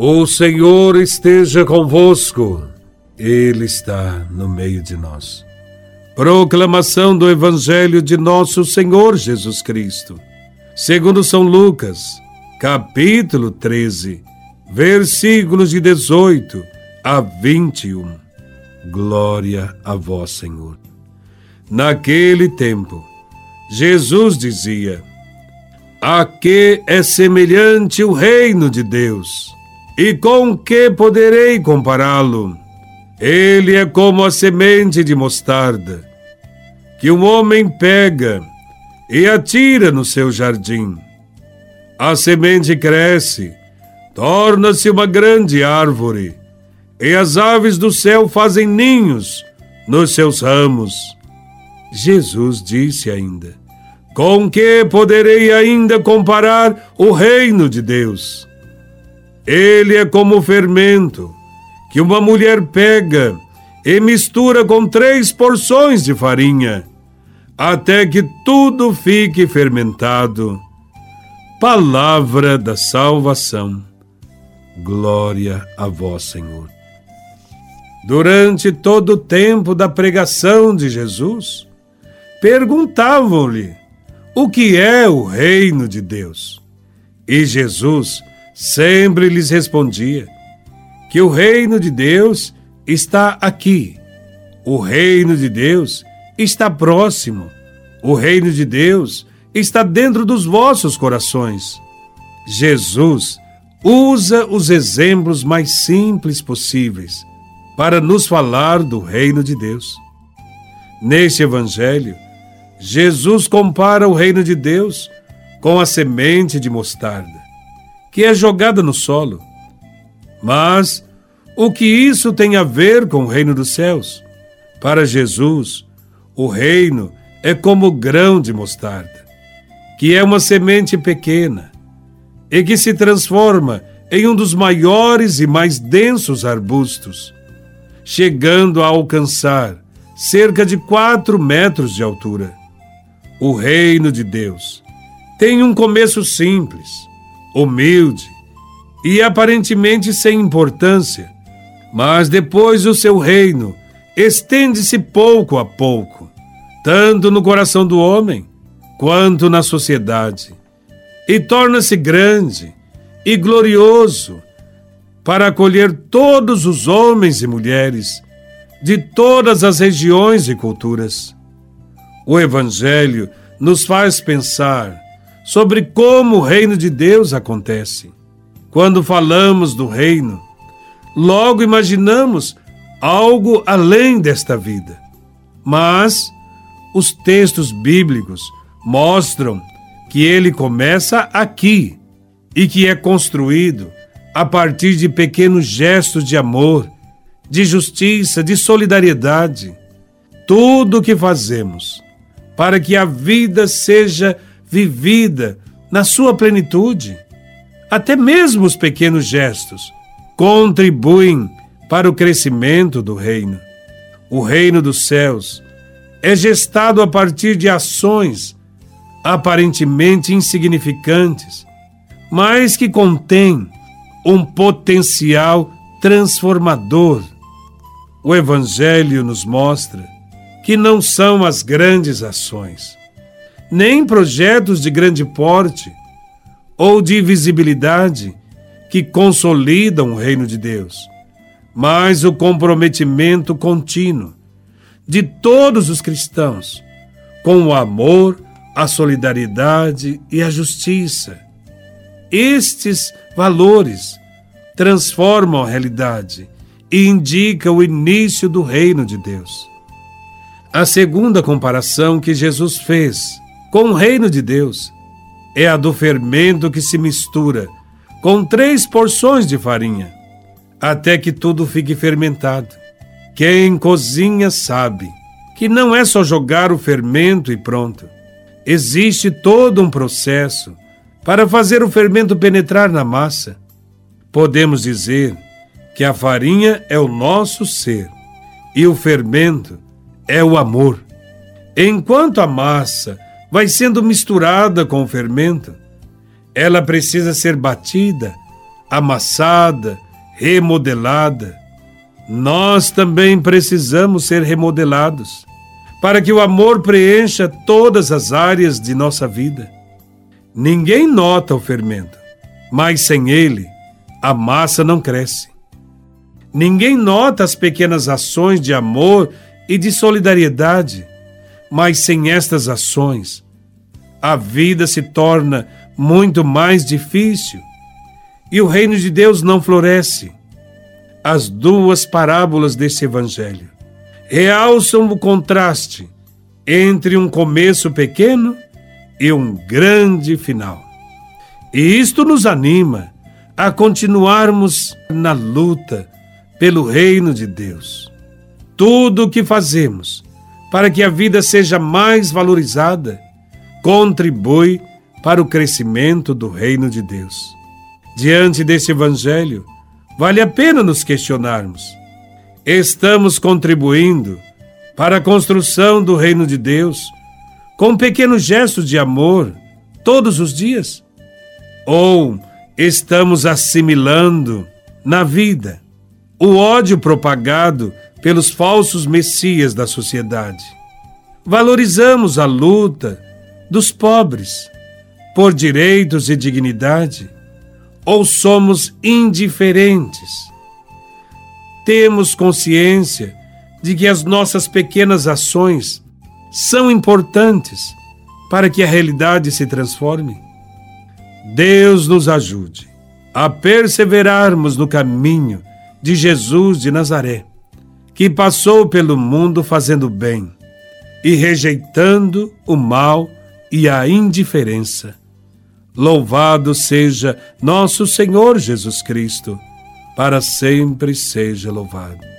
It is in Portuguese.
O Senhor esteja convosco, Ele está no meio de nós. Proclamação do Evangelho de Nosso Senhor Jesus Cristo, segundo São Lucas, capítulo 13, versículos de 18 a 21. Glória a Vós, Senhor. Naquele tempo, Jesus dizia: A que é semelhante o reino de Deus? E com que poderei compará-lo? Ele é como a semente de mostarda, que um homem pega e atira no seu jardim. A semente cresce, torna-se uma grande árvore, e as aves do céu fazem ninhos nos seus ramos. Jesus disse ainda: Com que poderei ainda comparar o reino de Deus? Ele é como o fermento que uma mulher pega e mistura com três porções de farinha, até que tudo fique fermentado. Palavra da salvação. Glória a vós, Senhor. Durante todo o tempo da pregação de Jesus, perguntavam-lhe o que é o reino de Deus. E Jesus sempre lhes respondia que o reino de Deus está aqui. O reino de Deus está próximo. O reino de Deus está dentro dos vossos corações. Jesus usa os exemplos mais simples possíveis para nos falar do reino de Deus. Neste evangelho, Jesus compara o reino de Deus com a semente de mostarda que é jogada no solo. Mas o que isso tem a ver com o reino dos céus? Para Jesus, o reino é como grão de mostarda, que é uma semente pequena e que se transforma em um dos maiores e mais densos arbustos, chegando a alcançar cerca de quatro metros de altura. O reino de Deus tem um começo simples humilde e aparentemente sem importância, mas depois o seu reino estende-se pouco a pouco, tanto no coração do homem quanto na sociedade, e torna-se grande e glorioso para acolher todos os homens e mulheres de todas as regiões e culturas. O Evangelho nos faz pensar sobre como o reino de Deus acontece. Quando falamos do reino, logo imaginamos algo além desta vida. Mas os textos bíblicos mostram que ele começa aqui e que é construído a partir de pequenos gestos de amor, de justiça, de solidariedade. Tudo o que fazemos para que a vida seja vivida na sua plenitude. Até mesmo os pequenos gestos contribuem para o crescimento do reino. O reino dos céus é gestado a partir de ações aparentemente insignificantes, mas que contêm um potencial transformador. O Evangelho nos mostra que não são as grandes ações, nem projetos de grande porte ou de visibilidade que consolidam o reino de Deus, mas o comprometimento contínuo de todos os cristãos com o amor, a solidariedade e a justiça. Estes valores transformam a realidade e indicam o início do reino de Deus. A segunda comparação que Jesus fez com o reino de Deus é a do fermento que se mistura com três porções de farinha, até que tudo fique fermentado. Quem cozinha sabe que não é só jogar o fermento e pronto. Existe todo um processo para fazer o fermento penetrar na massa. Podemos dizer que a farinha é o nosso ser e o fermento é o amor. Enquanto a massa vai sendo misturada com o fermento. Ela precisa ser batida amassada, remodelada. Nós também precisamos ser remodelados para que o amor preencha todas as áreas de nossa vida. Ninguém nota o fermento, mas sem ele, a massa não cresce. Ninguém nota as pequenas ações de amor e de solidariedade, mas sem estas ações, a vida se torna muito mais difícil e o reino de Deus não floresce. As duas parábolas desse evangelho realçam o contraste entre um começo pequeno e um grande final. E isto nos anima a continuarmos na luta pelo reino de Deus. Tudo o que fazemos para que a vida seja mais valorizada contribui para o crescimento do reino de Deus. Diante desse evangelho, vale a pena nos questionarmos: estamos contribuindo para a construção do reino de Deus com pequenos gestos de amor todos os dias? Ou estamos assimilando na vida o ódio propagado pelos falsos messias da sociedade? Valorizamos a luta dos pobres por direitos e dignidade? Ou somos indiferentes? Temos consciência de que as nossas pequenas ações são importantes para que a realidade se transforme? Deus nos ajude a perseverarmos no caminho de Jesus de Nazaré, que passou pelo mundo fazendo bem e rejeitando o mal e a indiferença. Louvado seja nosso Senhor Jesus Cristo, para sempre seja louvado.